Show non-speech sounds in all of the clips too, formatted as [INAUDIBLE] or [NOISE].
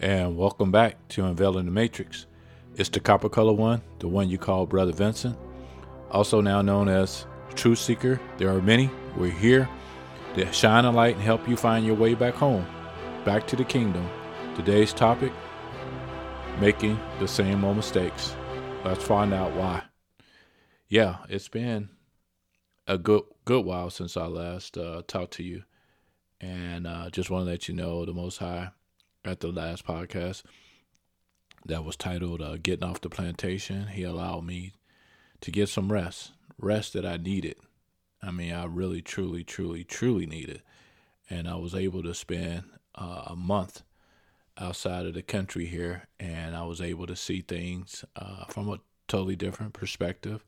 and welcome back to Unveiling the Matrix. It's the copper color one, the one you call Brother Vincent, also now known as Truth Seeker. There are many. We're here to shine a light and help you find your way back home, back to the kingdom. Today's topic making the same old mistakes. Let's find out why. Yeah, it's been a good good while since I last uh, talked to you, and uh, just want to let you know the Most High at the last podcast that was titled uh, "Getting Off the Plantation." He allowed me to get some rest, rest that I needed. I mean, I really, truly, truly, truly needed, and I was able to spend uh, a month outside of the country here, and I was able to see things uh, from a totally different perspective.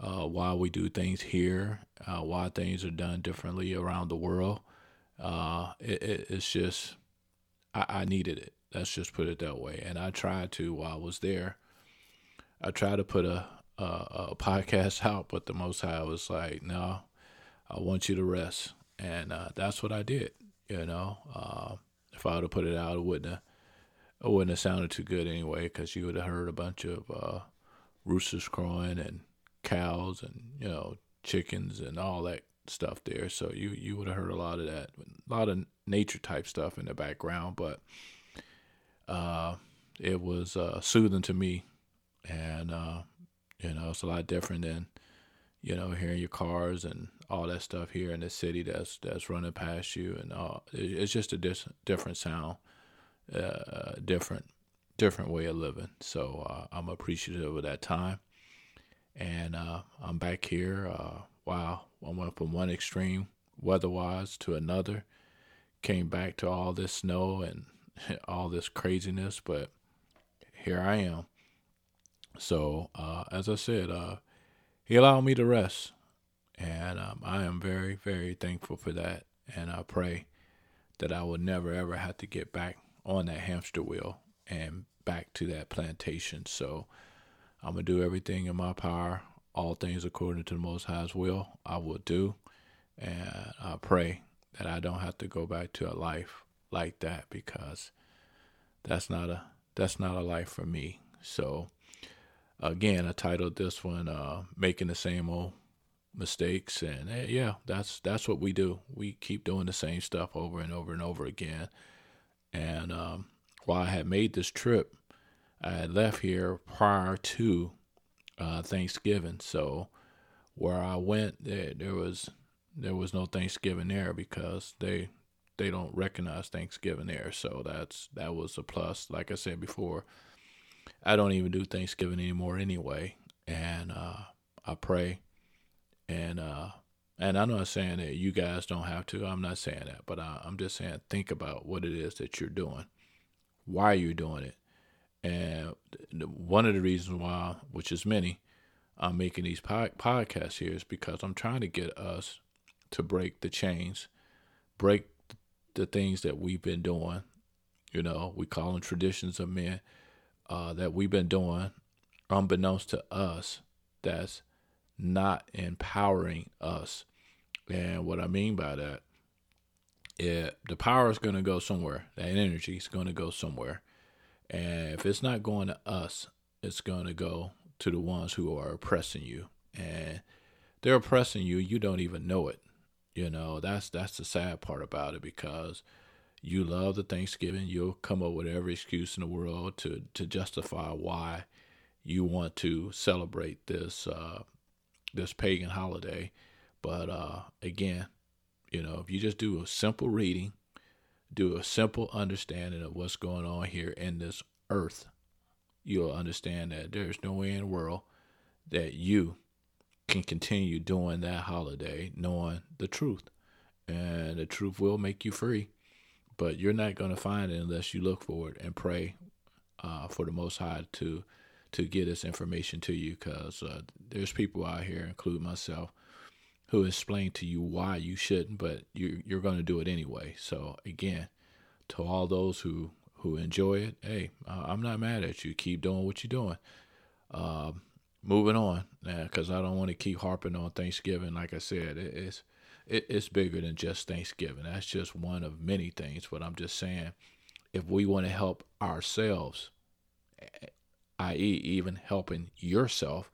Uh, why we do things here, uh, why things are done differently around the world. Uh, it, it, it's just, I, I, needed it. Let's just put it that way. And I tried to while I was there. I tried to put a, a, a podcast [LAUGHS] out, but the Most High was like, "No, I want you to rest," and uh, that's what I did. You know, uh, if I would have put it out, it wouldn't have, it wouldn't have sounded too good anyway, because you would have heard a bunch of uh, roosters crowing and cows and you know chickens and all that stuff there. So you you would have heard a lot of that, a lot of nature type stuff in the background, but uh, it was uh, soothing to me, and uh, you know it's a lot different than you know hearing your cars and all that stuff here in the city that's that's running past you, and all. it's just a dis- different sound, uh, different different way of living. So uh, I'm appreciative of that time and uh, I'm back here. Wow, I went from one extreme weather-wise to another. Came back to all this snow and [LAUGHS] all this craziness, but here I am. So, uh, as I said, uh, he allowed me to rest, and um, I am very, very thankful for that. And I pray that I will never, ever have to get back on that hamster wheel and back to that plantation. So, I'm going to do everything in my power, all things according to the Most High's will, I will do. And I pray that I don't have to go back to a life like that because that's not a that's not a life for me. So again, I titled this one uh, "Making the Same Old Mistakes," and eh, yeah, that's that's what we do. We keep doing the same stuff over and over and over again. And um, while I had made this trip I had left here prior to uh, Thanksgiving, so where I went, there, there was there was no Thanksgiving there because they they don't recognize Thanksgiving there. So that's that was a plus. Like I said before, I don't even do Thanksgiving anymore anyway, and uh, I pray, and uh, and I'm not saying that you guys don't have to. I'm not saying that, but I, I'm just saying think about what it is that you're doing, why you're doing it, and one of the reasons why, which is many, I'm making these podcasts here is because I'm trying to get us to break the chains, break the things that we've been doing. You know, we call them traditions of men uh, that we've been doing, unbeknownst to us, that's not empowering us. And what I mean by that, it, the power is going to go somewhere. That energy is going to go somewhere. And if it's not going to us, it's going to go to the ones who are oppressing you. And they're oppressing you, you don't even know it. You know, that's that's the sad part about it because you love the Thanksgiving, you'll come up with every excuse in the world to to justify why you want to celebrate this uh, this pagan holiday. But uh, again, you know, if you just do a simple reading do a simple understanding of what's going on here in this earth, you'll understand that there's no way in the world that you can continue doing that holiday knowing the truth. And the truth will make you free, but you're not going to find it unless you look for it and pray uh, for the Most High to to get this information to you. Because uh, there's people out here, including myself, who explain to you why you shouldn't, but you you're going to do it anyway. So again, to all those who who enjoy it, hey, uh, I'm not mad at you. Keep doing what you're doing. Uh, moving on, because I don't want to keep harping on Thanksgiving. Like I said, it, it's it, it's bigger than just Thanksgiving. That's just one of many things. But I'm just saying, if we want to help ourselves, i.e., even helping yourself,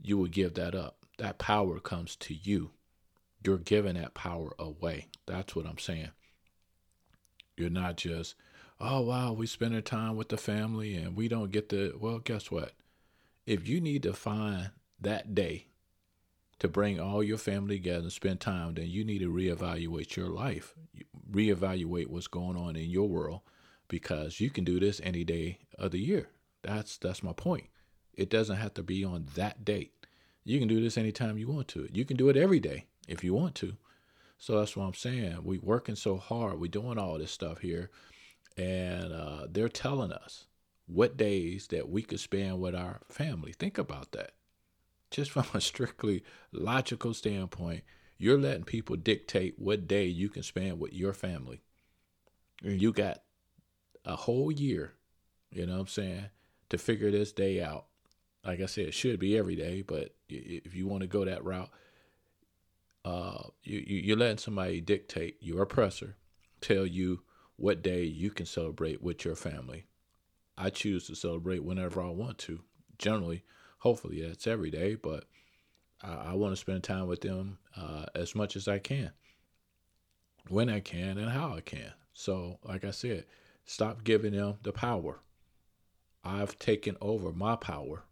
you will give that up. That power comes to you. You're giving that power away. That's what I'm saying. You're not just, oh, wow, we spend spending time with the family and we don't get the, well, guess what? If you need to find that day to bring all your family together and spend time, then you need to reevaluate your life, reevaluate what's going on in your world, because you can do this any day of the year. That's that's my point. It doesn't have to be on that date. You can do this anytime you want to. You can do it every day if you want to. So that's what I'm saying. We working so hard. We doing all this stuff here, and uh, they're telling us what days that we could spend with our family. Think about that just [LAUGHS] from a strictly logical standpoint, you're letting people dictate what day you can spend with your family. And you got a whole year, you know what I'm saying, to figure this day out. Like I said, it should be every day, but if you want to go that route, uh, you, you, are letting somebody dictate, your oppressor, tell you what day you can celebrate with your family. I choose to celebrate whenever I want to. Generally, hopefully that's every day, but I, I want to spend time with them uh, as much as I can, when I can, and how I can. So, like I said, stop giving them the power. I've taken over my power,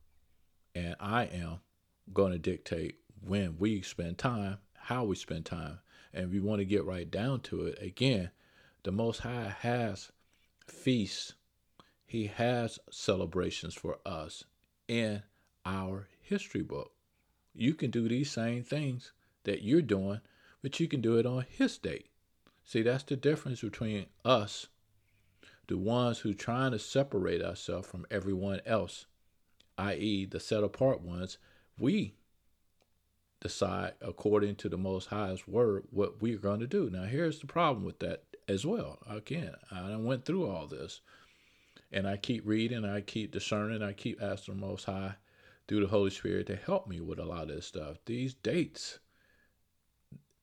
and I am going to dictate when we spend time, how we spend time. And we want to get right down to it, again, the Most High has feasts, He has celebrations for us in our history book. You can do these same things that you're doing, but you can do it on his date. See, that's the difference between us, the ones who trying to separate ourselves from everyone else, i.e., the set apart ones. We decide according to the Most High's word what we're going to do. Now, here's the problem with that as well. Again, I went through all this, and I keep reading, I keep discerning, I keep asking the Most High through the Holy Spirit to help me with a lot of this stuff. These dates,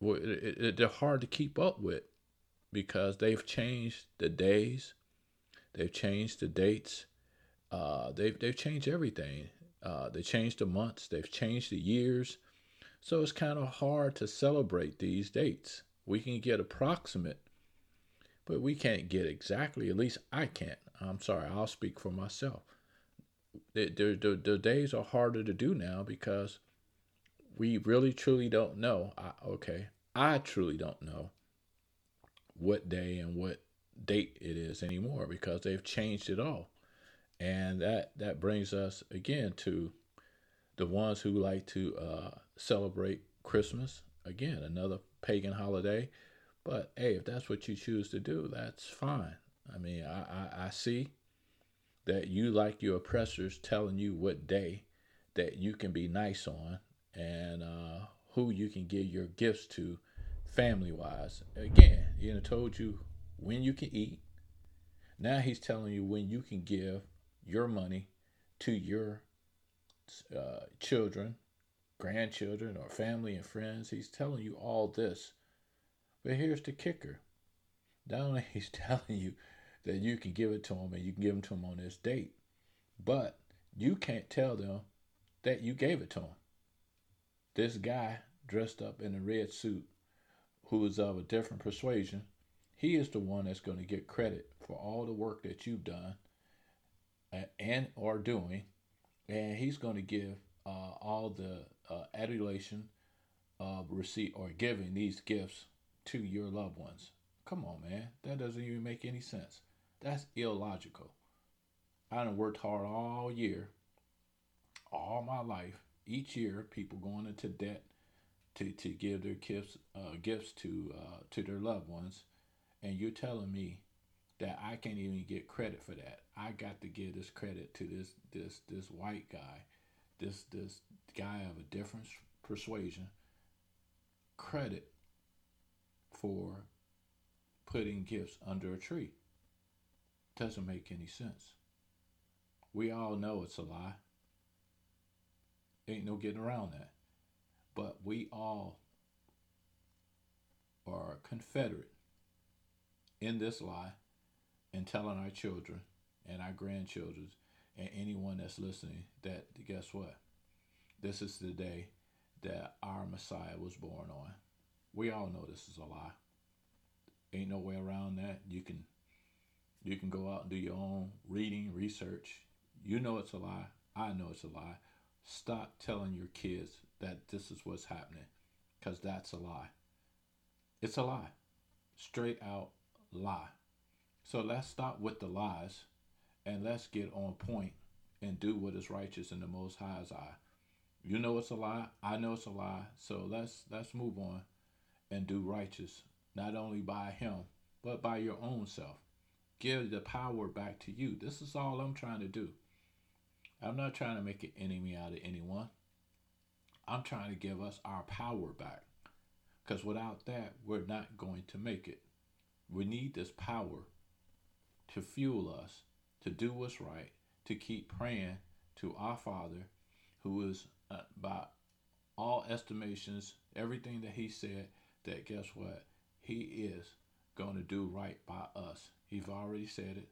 they're hard to keep up with because they've changed the days, they've changed the dates, uh, they've they've changed everything. Uh, they changed the months, they've changed the years, so it's kind of hard to celebrate these dates. We can get approximate, but we can't get exactly. At least I can't. I'm sorry. I'll speak for myself the, the, the, days are harder to do now because we really truly don't know. I, okay, I truly don't know what day and what date it is anymore because they've changed it all. And that, that brings us again to the ones who like to uh, celebrate Christmas. Again, another pagan holiday. But hey, if that's what you choose to do, that's fine. I mean, I, I, I see that you like your oppressors telling you what day that you can be nice on and uh, who you can give your gifts to family wise. Again, he told you when you can eat. Now he's telling you when you can give your money to your uh, children, grandchildren, or family and friends. He's telling you all this. But here's the kicker. Not only [LAUGHS] he's telling you that you can give it to them and you can give them to them on this date. But you can't tell them that you gave it to them. This guy dressed up in a red suit who is of a different persuasion, he is the one that's going to get credit for all the work that you've done and are doing, and he's going to give uh, all the uh, adulation of receipt or giving these gifts to your loved ones. Come on, man, that doesn't even make any sense. That's illogical. I done worked hard all year, all my life. Each year, people going into debt to, to give their gifts uh, gifts to uh, to their loved ones, and you're telling me that I can't even get credit for that. I got to give this credit to this this this white guy, this this guy of a different persuasion. Credit for putting gifts under a tree. Doesn't make any sense. We all know it's a lie. Ain't no getting around that. But we all are confederate in this lie and telling our children and our grandchildren and anyone that's listening that guess what? This is the day that our Messiah was born on. We all know this is a lie. Ain't no way around that. You can you can go out and do your own reading, research. You know it's a lie. I know it's a lie. Stop telling your kids that this is what's happening because that's a lie. It's a lie. Straight out lie. So let's stop with the lies and let's get on point and do what is righteous in the most high's eye. You know it's a lie, I know it's a lie. So let's let's move on and do righteous, not only by him, but by your own self. Give the power back to you. This is all I'm trying to do. I'm not trying to make an enemy out of anyone. I'm trying to give us our power back. Because without that, we're not going to make it. We need this power to fuel us to do what's right, to keep praying to our Father, who is uh, by all estimations, everything that He said, that guess what? He is going to do right by us. He's already said it.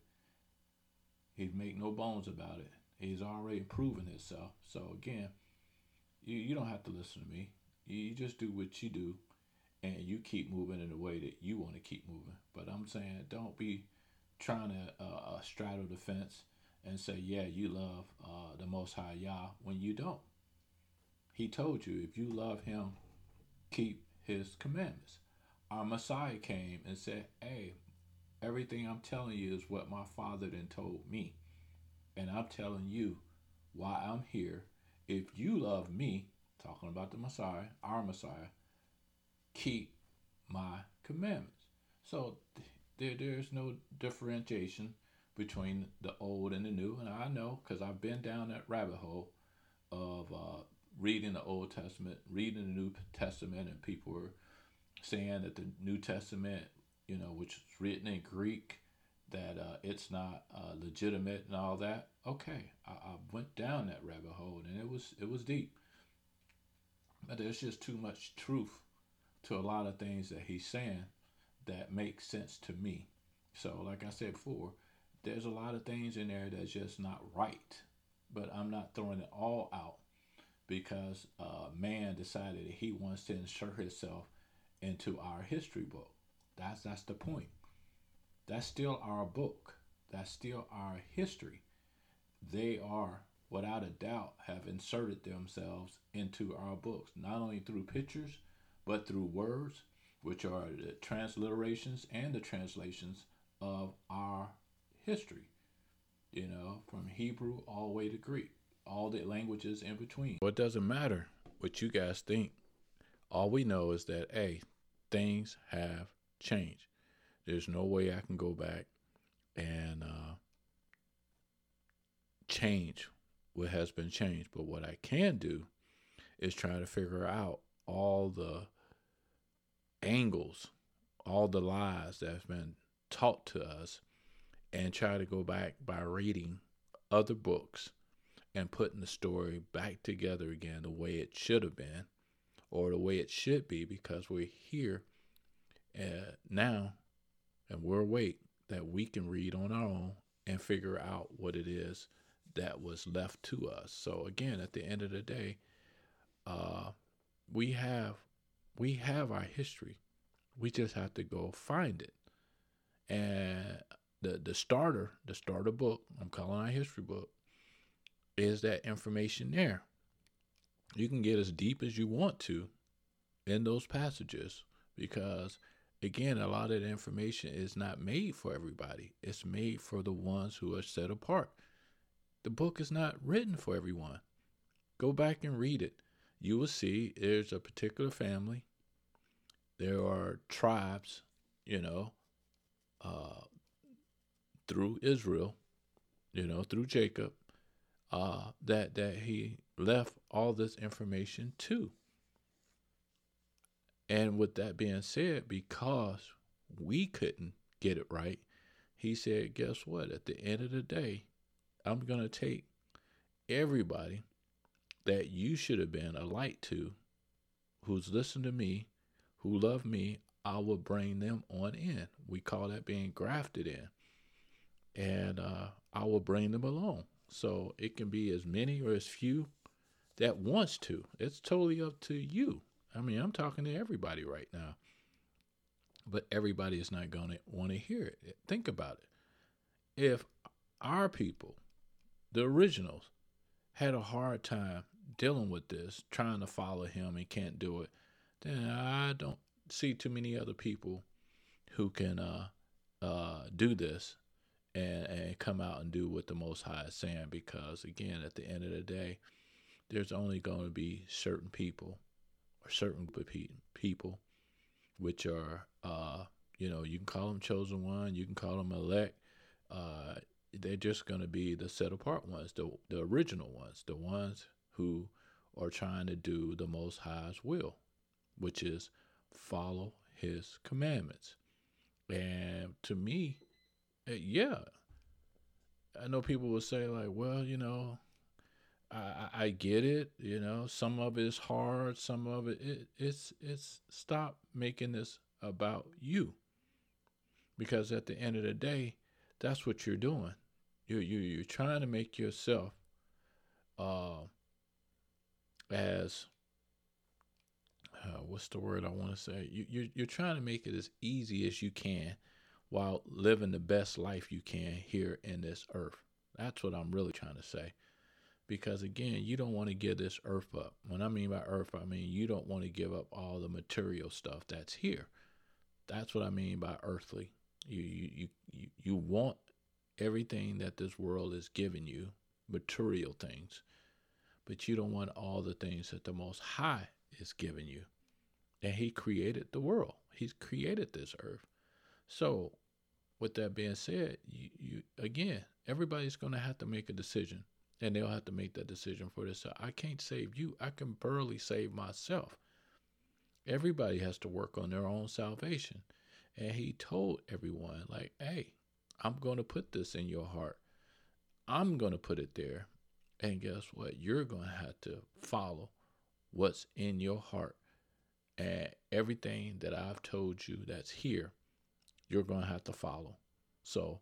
He's make no bones about it. He's already proven himself. So again, you, you don't have to listen to me. You just do what you do and you keep moving in the way that you want to keep moving. But I'm saying don't be trying to uh, straddle the fence and say, yeah, you love uh, the Most High Yah when you don't. He told you if you love Him, keep His commandments. Our Messiah came and said, hey, everything I'm telling you is what my Father then told me. And I'm telling you why I'm here. If you love me, talking about the Messiah, our Messiah, keep my commandments. So there, there's no differentiation between the old and the new. And I know because I've been down that rabbit hole of uh, reading the Old Testament, reading the New Testament, and people were saying that the New Testament, you know, which is written in Greek, that uh, it's not uh, legitimate and all that. Okay, I, I went down that rabbit hole and it was it was deep. But there's just too much truth to a lot of things that he's saying that makes sense to me. So, like I said before, there's a lot of things in there that's just not right. But I'm not throwing it all out because uh, man decided that he wants to insert himself into our history book. That's that's the point. That's still our book. That's still our history. They are, without a doubt, have inserted themselves into our books, not only through pictures, but through words, which are the transliterations and the translations of our history. You know, from Hebrew all the way to Greek, all the languages in between. Well, it doesn't matter what you guys think. All we know is that, hey, things have changed. There's no way I can go back and uh, change what has been changed. But what I can do is try to figure out all the angles, all the lies that's been taught to us, and try to go back by reading other books and putting the story back together again the way it should have been or the way it should be because we're here uh, now and we're awake that we can read on our own and figure out what it is that was left to us. So again, at the end of the day, uh, we have we have our history. We just have to go find it. And the the starter, the starter book, I'm calling our history book, is that information there. You can get as deep as you want to in those passages because again, a lot of the information is not made for everybody. It's made for the ones who are set apart. The book is not written for everyone. Go back and read it. You will see there's a particular family. There are tribes, you know, uh, through Israel, you know, through Jacob, uh, that that he left all this information to. And with that being said, because we couldn't get it right, he said, guess what? At the end of the day, I'm going to take everybody that you should have been a light to, who's listened to me, who love me, I will bring them on in. We call that being grafted in. and uh, I will bring them along. So it can be as many or as few that wants to. It's totally up to you. I mean, I'm talking to everybody right now, but everybody is not going to want to hear it. Think about it. If our people, the originals, had a hard time dealing with this, trying to follow him and can't do it, then I don't see too many other people who can uh, uh, do this and, and come out and do what the Most High is saying. Because again, at the end of the day, there's only going to be certain people or certain people, which are, uh, you know, you can call them chosen one, you can call them elect. Uh, they're just going to be the set apart ones, the the original ones, the ones who are trying to do the Most High's will, which is follow His commandments. And to me, eh, yeah, I know people will say like, well, you know, I, I get it. You know, some of it is hard. Some of it, it it's it's stop making this about you. Because at the end of the day, that's what you're doing. You you you're trying to make yourself uh as uh, what's the word I want to say? You you're, you're trying to make it as easy as you can while living the best life you can here in this earth. That's what I'm really trying to say. Because again, you don't want to give this earth up. When I mean by earth, I mean you don't want to give up all the material stuff that's here. That's what I mean by earthly. You you you you want everything that this world is giving you, material things, but you don't want all the things that the Most High is giving you. And He created the world. He's created this earth. So, with that being said, you, you again, everybody's going to have to make a decision, and they'll have to make that decision for themselves. I can't save you. I can barely save myself. Everybody has to work on their own salvation. And he told everyone, like, hey, I'm going to put this in your heart. I'm going to put it there. And guess what? You're going to have to follow what's in your heart. And everything that I've told you that's here, you're going to have to follow. So,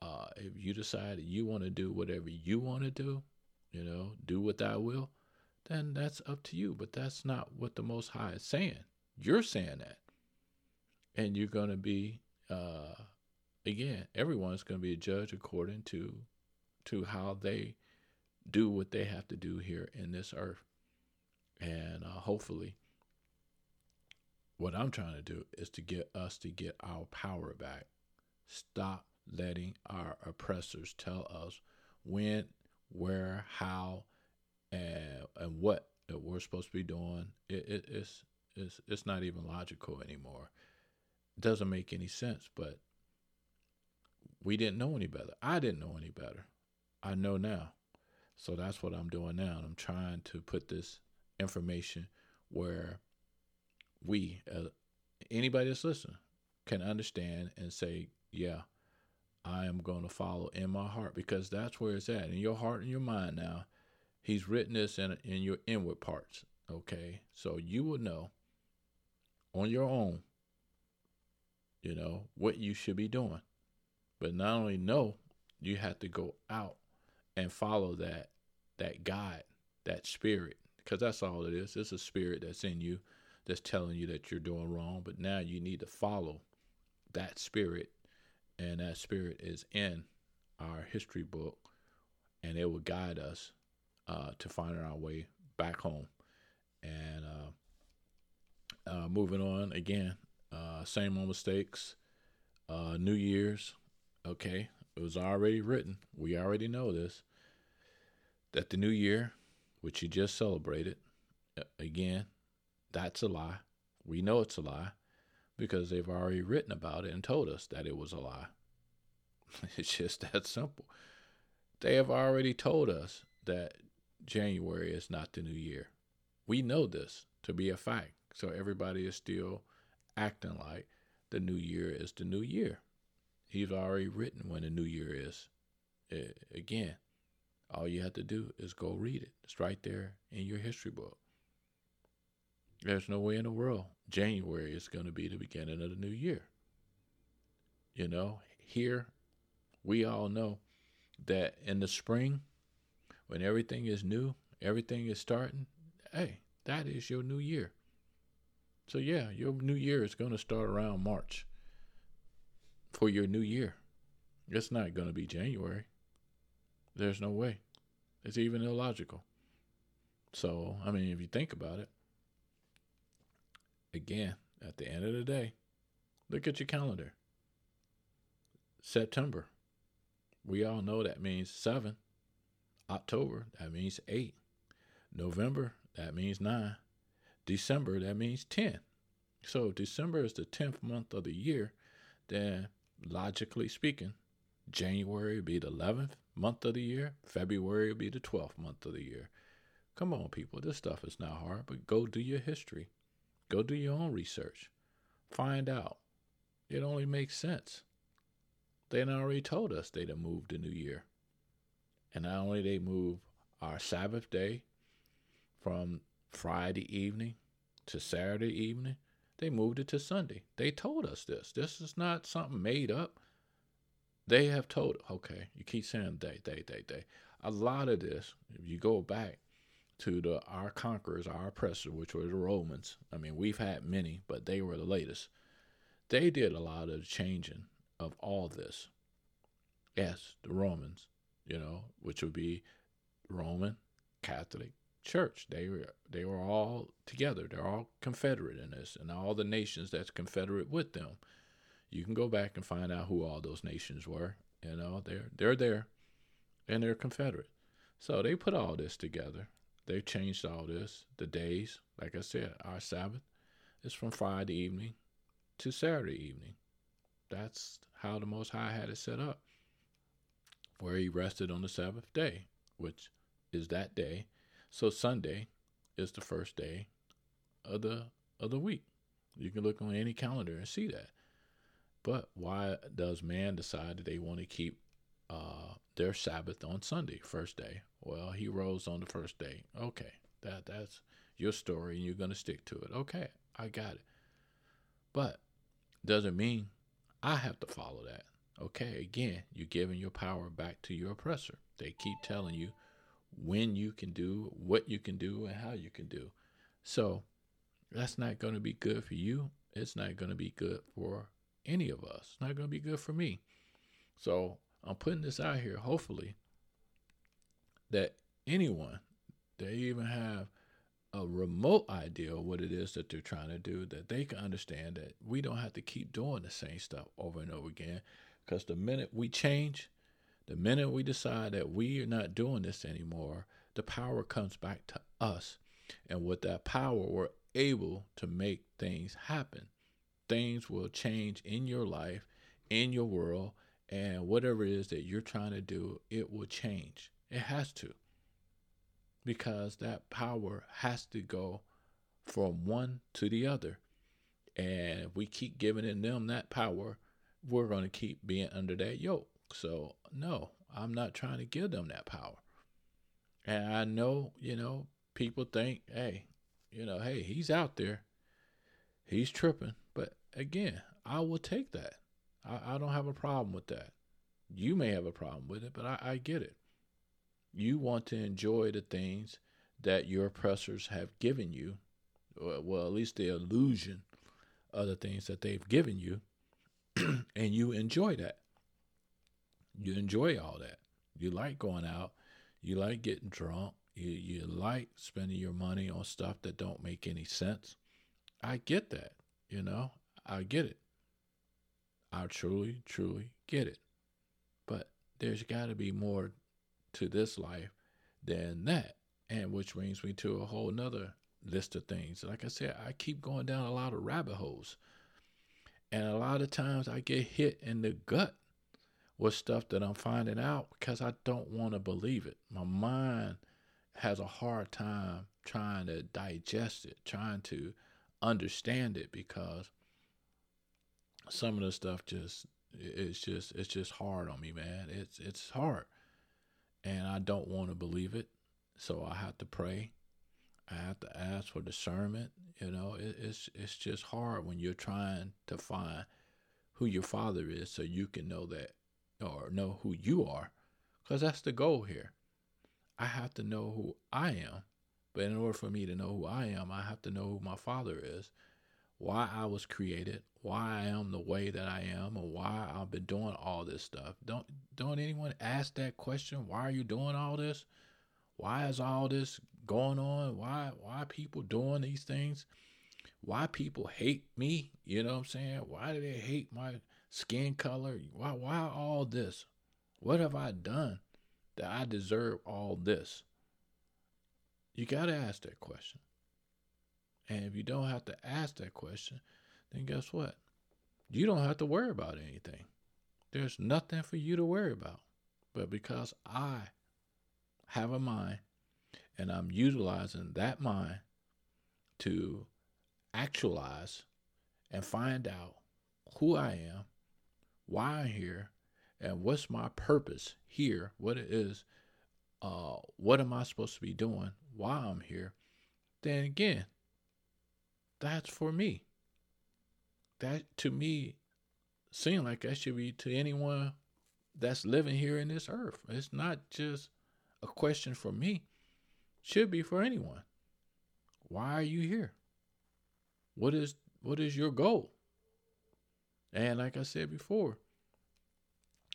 uh, if you decide you want to do whatever you want to do, you know, do what I will, then that's up to you. But that's not what the Most High is saying. You're saying that. And you're going to be, uh, again, everyone's going to be a judge according to to how they do what they have to do here in this earth. And uh, hopefully, what I'm trying to do is to get us to get our power back. Stop letting our oppressors tell us when, where, how, and, and what we're supposed to be doing. It, it, it's, it's, it's not even logical anymore. It doesn't make any sense, but we didn't know any better. I didn't know any better. I know now. So that's what I'm doing now. I'm trying to put this information where we, uh, anybody that's listening, can understand and say, yeah, I am going to follow in my heart because that's where it's at in your heart and your mind now. He's written this in in your inward parts. Okay, so you will know on your own, you know what you should be doing. But not only know, you have to go out and follow that that God, that spirit, because that's all it is. It's a spirit that's in you that's telling you that you're doing wrong. But now you need to follow that spirit and that spirit is in our history book, and it will guide us uh, to find our way back home. And uh, uh, moving on again, uh, same old mistakes. Uh, New Year's, okay, it was already written. We already know this that the New Year, which you just celebrated, again, that's a lie. We know it's a lie because they've already written about it and told us that it was a lie. [LAUGHS] it's just that simple. They have already told us that January is not the new year. We know this to be a fact. So everybody is still acting like the new year is the new year. He's already written when the new year is. again, all you have to do is go read it. It's right there in your history book. There's no way in the world January is going to be the beginning of the new year. You know, here We all know that in the spring, when everything is new, everything is starting, hey, that is your new year. So, yeah, your new year is going to start around March for your new year. It's not going to be January. There's no way. It's even illogical. So, I mean, if you think about it, again, at the end of the day, look at your calendar. September. We all know that means seven. October, that means eight. November, that means nine. December, that means 10. So if December is the 10th month of the year, then logically speaking, January would be the 11th month of the year, February would be the 12th month of the year. Come on, people, this stuff is not hard, but go do your history. Go do your own research. Find out. It only makes sense. They already told us they'd have moved the new year. And not only they move our Sabbath day from Friday evening to Saturday evening, they moved it to Sunday. They told us this. This is not something made up. They have told, okay, you keep saying they, they, they, they. A lot of this, if you go back to the our conquerors, our oppressors, which were the Romans. I mean, we've had many, but they were the latest. They did a lot of the changing of all this. Yes, the Romans, you know, which would be Roman Catholic Church. They were they were all together. They're all confederate in this, and all the nations that's confederate with them. You can go back and find out who all those nations were. You know, they're they're there, and they're confederate. So they put all this together, They've changed all this. The days, like I said, our Sabbath is from Friday evening to Saturday evening. That's how the Most High had it set up, where He rested on the Sabbath day, which is that day. So Sunday is the first day of the of the week. You can look on any calendar and see that. But why does man decide that they want to keep uh, their Sabbath on Sunday, first day. Well, he rose on the first day. Okay, that that's your story, and you're gonna stick to it. Okay, I got it. But doesn't mean I have to follow that. Okay, again, you're giving your power back to your oppressor. They keep telling you when you can do, what you can do, and how you can do. So that's not going to be good for you. It's not going to be good for any of us. It's not going to be good for me. So I'm putting this out here, hopefully, that anyone, they even have a remote idea of what it is that they're trying to do, that they can understand that we don't have to keep doing the same stuff over and over again. Because the minute we change, the minute we decide that we are not doing this anymore, the power comes back to us. And with that power, we're able to make things happen. Things will change in your life, in your world, and whatever it is that you're trying to do, it will change. It has to. Because that power has to go from one to the other. And if we keep giving them that power, we're going to keep being under that yoke. So, no, I'm not trying to give them that power. And I know, you know, people think, hey, you know, hey, he's out there. He's tripping. But again, I will take that. I, I don't have a problem with that. You may have a problem with it, but I, I get it. You want to enjoy the things that your oppressors have given you, or, well, at least the illusion of the things that they've given you, [CLEARS THROAT] and you enjoy that. You enjoy all that. You like going out. You like getting drunk. You you like spending your money on stuff that don't make any sense. I get that. You know, I get it. I truly, truly get it. But there's got to be more to this life than that. And which brings me to a whole nother list of things. Like I said, I keep going down a lot of rabbit holes. And a lot of times I get hit in the gut with stuff that I'm finding out because I don't want to believe it. My mind has a hard time trying to digest it, trying to understand it because some of the stuff just it's just it's just hard on me, man. It's it's hard, and I don't want to believe it, so I have to pray. I have to ask for discernment. You know, it, it's it's just hard when you're trying to find who your father is, so you can know that or know who you are, because that's the goal here. I have to know who I am. But in order for me to know who I am, I have to know who my Father is, why I was created, why I am the way that I am, or why I've been doing all this stuff. Don't don't anyone ask that question? Why are you doing all this? Why is all this going on? Why why people doing these things? Why people hate me? You know what I'm saying? Why do they hate my skin color? Why why all this? What have I done that I deserve all this? You got to ask that question. And if you don't have to ask that question, then guess what? You don't have to worry about anything. There's nothing for you to worry about. But because I have a mind and I'm utilizing that mind to actualize and find out who I am, why I'm here, and what's my purpose here, what it is, uh, what am I supposed to be doing, why I'm here, then again, that's for me. That to me seems like that should be to anyone that's living here in this earth. It's not just a question for me. Should be for anyone. Why are you here? What is what is your goal? And like I said before,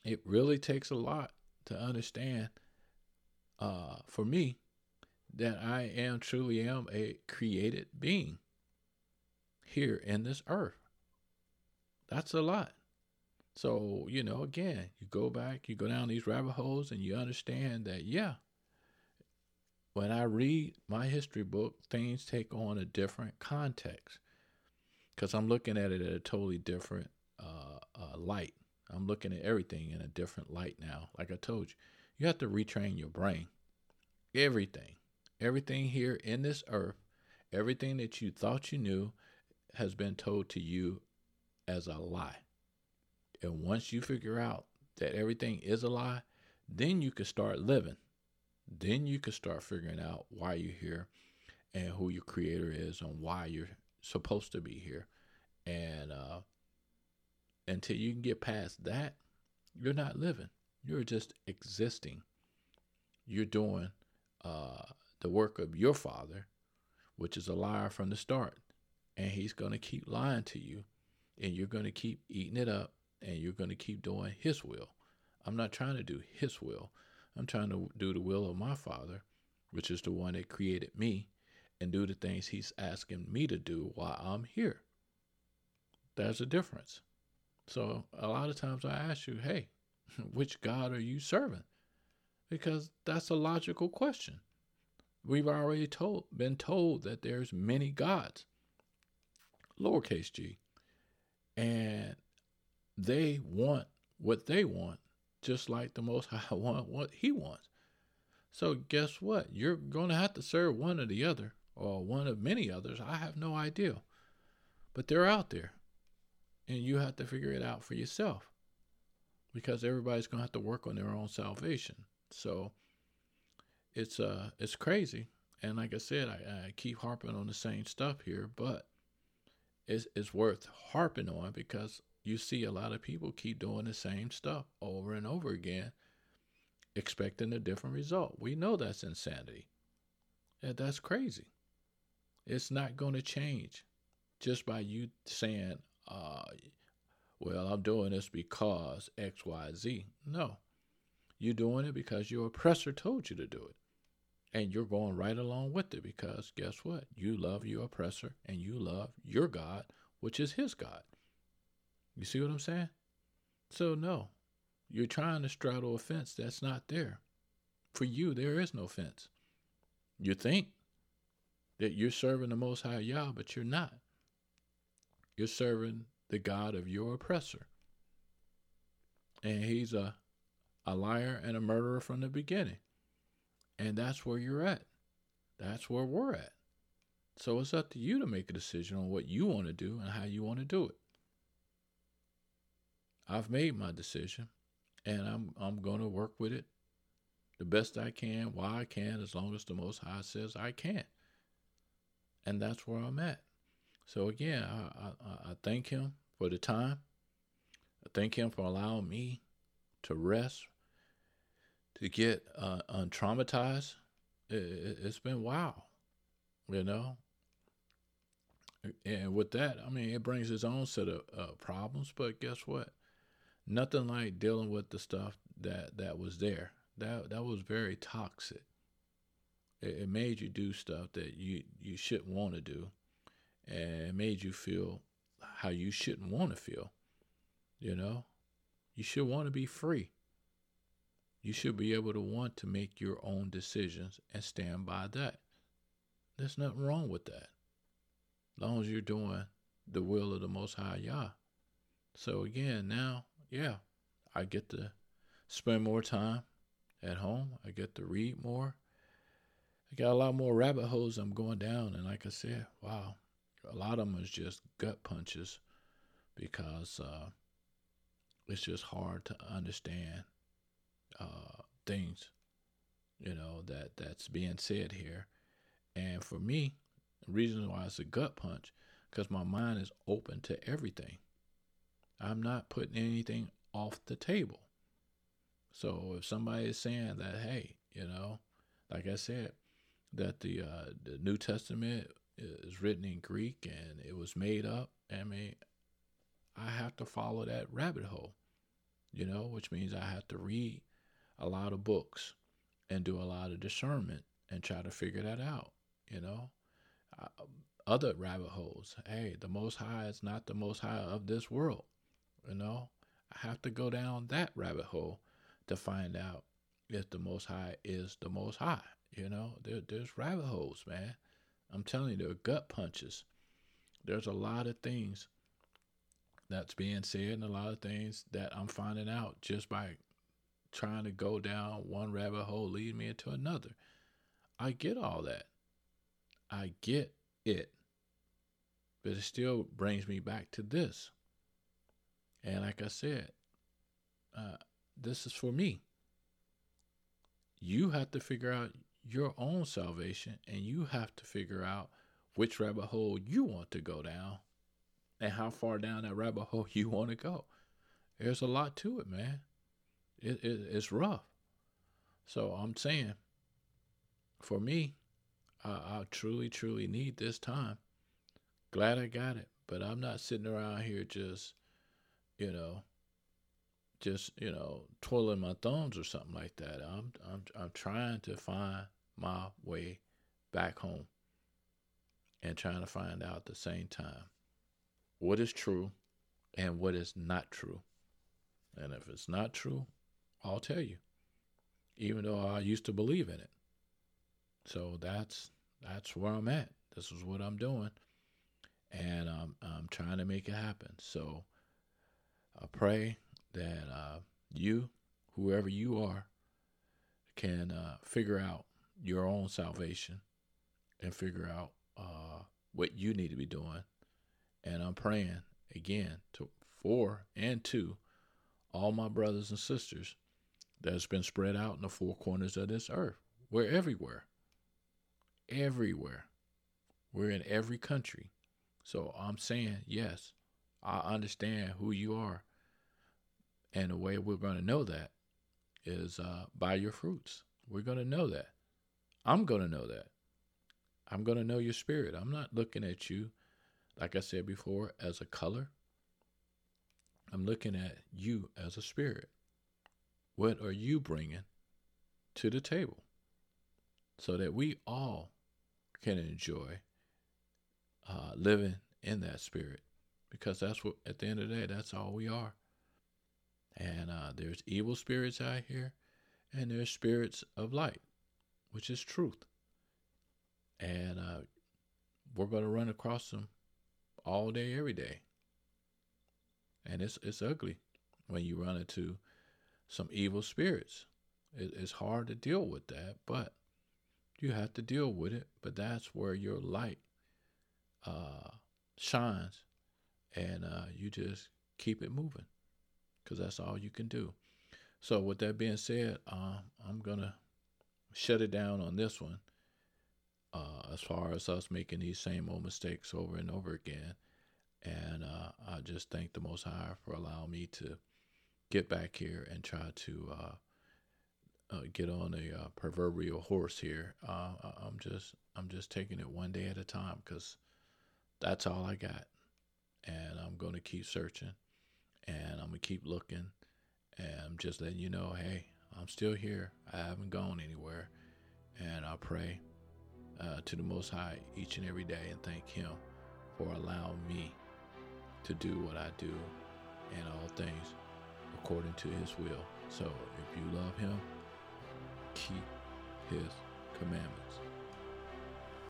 it really takes a lot to understand uh, for me that I am truly am a created being here in this earth. That's a lot. So, you know, again, you go back, you go down these rabbit holes and you understand that, yeah, when I read my history book, things take on a different context because I'm looking at it at a totally different uh, light. I'm looking at everything in a different light now. Like I told you, you have to retrain your brain. Everything, everything here in this earth, everything that you thought you knew has been told to you as a lie. And once you figure out that everything is a lie, then you can start living. Then you can start figuring out why you're here and who your creator is and why you're supposed to be here. And uh, until you can get past that, you're not living. You're just existing. You're doing uh, the work of your father, which is a liar from the start. And he's going to keep lying to you. And you're going to keep eating it up. And you're going to keep doing his will. I'm not trying to do his will. I'm trying to do the will of my father, which is the one that created me, and do the things he's asking me to do while I'm here. There's a difference. So a lot of times I ask you, hey, [LAUGHS] which God are you serving? Because that's a logical question. We've already told been told that there's many gods. Lowercase g. And they want what they want, just like the most [LAUGHS] high want what he wants. So guess what? You're gonna have to serve one or the other, or one of many others. I have no idea. But they're out there and you have to figure it out for yourself because everybody's going to have to work on their own salvation. So it's uh it's crazy. And like I said, I, I keep harping on the same stuff here, but it's it's worth harping on because you see a lot of people keep doing the same stuff over and over again, expecting a different result. We know that's insanity. Yeah, that's crazy. It's not going to change just by you saying, uh, well, I'm doing this because X, Y, Z. No, you're doing it because your oppressor told you to do it. And you're going right along with it because guess what? You love your oppressor and you love your God, which is his God. You see what I'm saying? So, no, you're trying to straddle a fence that's not there. For you, there is no fence. You think that you're serving the Most High Yah, but you're not. You're serving the God of your oppressor. And he's a, a liar and a murderer from the beginning. And that's where you're at. That's where we're at. So it's up to you to make a decision on what you want to do and how you want to do it. I've made my decision and I'm I'm going to work with it the best I can, while I can, as long as the Most High says I can. And that's where I'm at. So again, I, I, I thank him for the time. I thank him for allowing me to rest, to get uh, untraumatized. It, has been wow, you know. And with that, I mean, it brings its own set of uh, problems. But guess what? Nothing like dealing with the stuff that that was there. That that was very toxic. It, it made you do stuff that you you shouldn't want to do, and made you feel how you shouldn't want to feel. You know, you should want to be free. You should be able to want to make your own decisions and stand by that. There's nothing wrong with that. As long as you're doing the will of the Most High Yah. So again, now, yeah, I get to spend more time at home. I get to read more. I got a lot more rabbit holes I'm going down. And like I said, wow, a lot of them is just gut punches because uh, it's just hard to understand uh, things, you know, that that's being said here. And for me, the reason why it's a gut punch, because my mind is open to everything. I'm not putting anything off the table. So if somebody is saying that, hey, you know, like I said, that the uh, the New Testament is written in Greek and it was made up, I mean, I have to follow that rabbit hole, you know, which means I have to read a lot of books and do a lot of discernment and try to figure that out, you know. Uh, other rabbit holes. Hey, the Most High is not the Most High of this world, you know. I have to go down that rabbit hole to find out if the Most High is the Most High. You know, there, there's rabbit holes, man. I'm telling you, there are gut punches. There's a lot of things that's being said and a lot of things that I'm finding out just by trying to go down one rabbit hole lead me into another. I get all that. I get it. But it still brings me back to this. And like I said, uh, this is for me. You have to figure out your own salvation and you have to figure out which rabbit hole you want to go down and how far down that rabbit hole [LAUGHS] you want to go. There's a lot to it, man. It, it, it's rough. So I'm saying, for me, I, I truly, truly need this time. Glad I got it, but I'm not sitting around here just, you know, just you know twirling my thumbs or something like that. I'm I'm I'm trying to find my way back home and trying to find out at the same time what is true and what is not true. And if it's not true, I'll tell you. Even though I used to believe in it. So that's that's where I'm at. This is what I'm doing. And I'm I'm trying to make it happen. So I pray that uh, you, whoever you are, can uh, figure out your own salvation and figure out uh, what you need to be doing. And I'm praying again to for and to all my brothers and sisters that's been spread out in the four corners of this earth. We're everywhere. Everywhere. We're in every country. So I'm saying, yes, I understand who you are. And the way we're going to know that is uh, by your fruits. We're going to know that. I'm going to know that. I'm going to know your spirit. I'm not looking at you, like I said before, as a color. I'm looking at you as a spirit. What are you bringing to the table so that we all can enjoy uh, living in that spirit? Because that's what, at the end of the day, that's all we are. And uh, there's evil spirits out here, and there's spirits of light, which is truth. And uh, we're going to run across them all day, every day. And it's it's ugly when you run into some evil spirits. It, it's hard to deal with that, but you have to deal with it. But that's where your light uh, shines, and uh, you just keep it moving because that's all you can do. So, with that being said, uh, I'm going to shut it down on this one uh, as far as us making these same old mistakes over and over again. And uh, I just thank the Most High for allowing me to get back here and try to uh, uh, get on a uh, proverbial horse here. I'm just I'm just taking it one day at a time because that's all I got, and I'm gonna keep searching, and I'm gonna keep looking, and I'm just letting you know, hey, I'm still here. I haven't gone anywhere, and I pray uh, to the Most High each and every day and thank Him for allowing me to do what I do in all things according to His will. So if you love Him keep his commandments.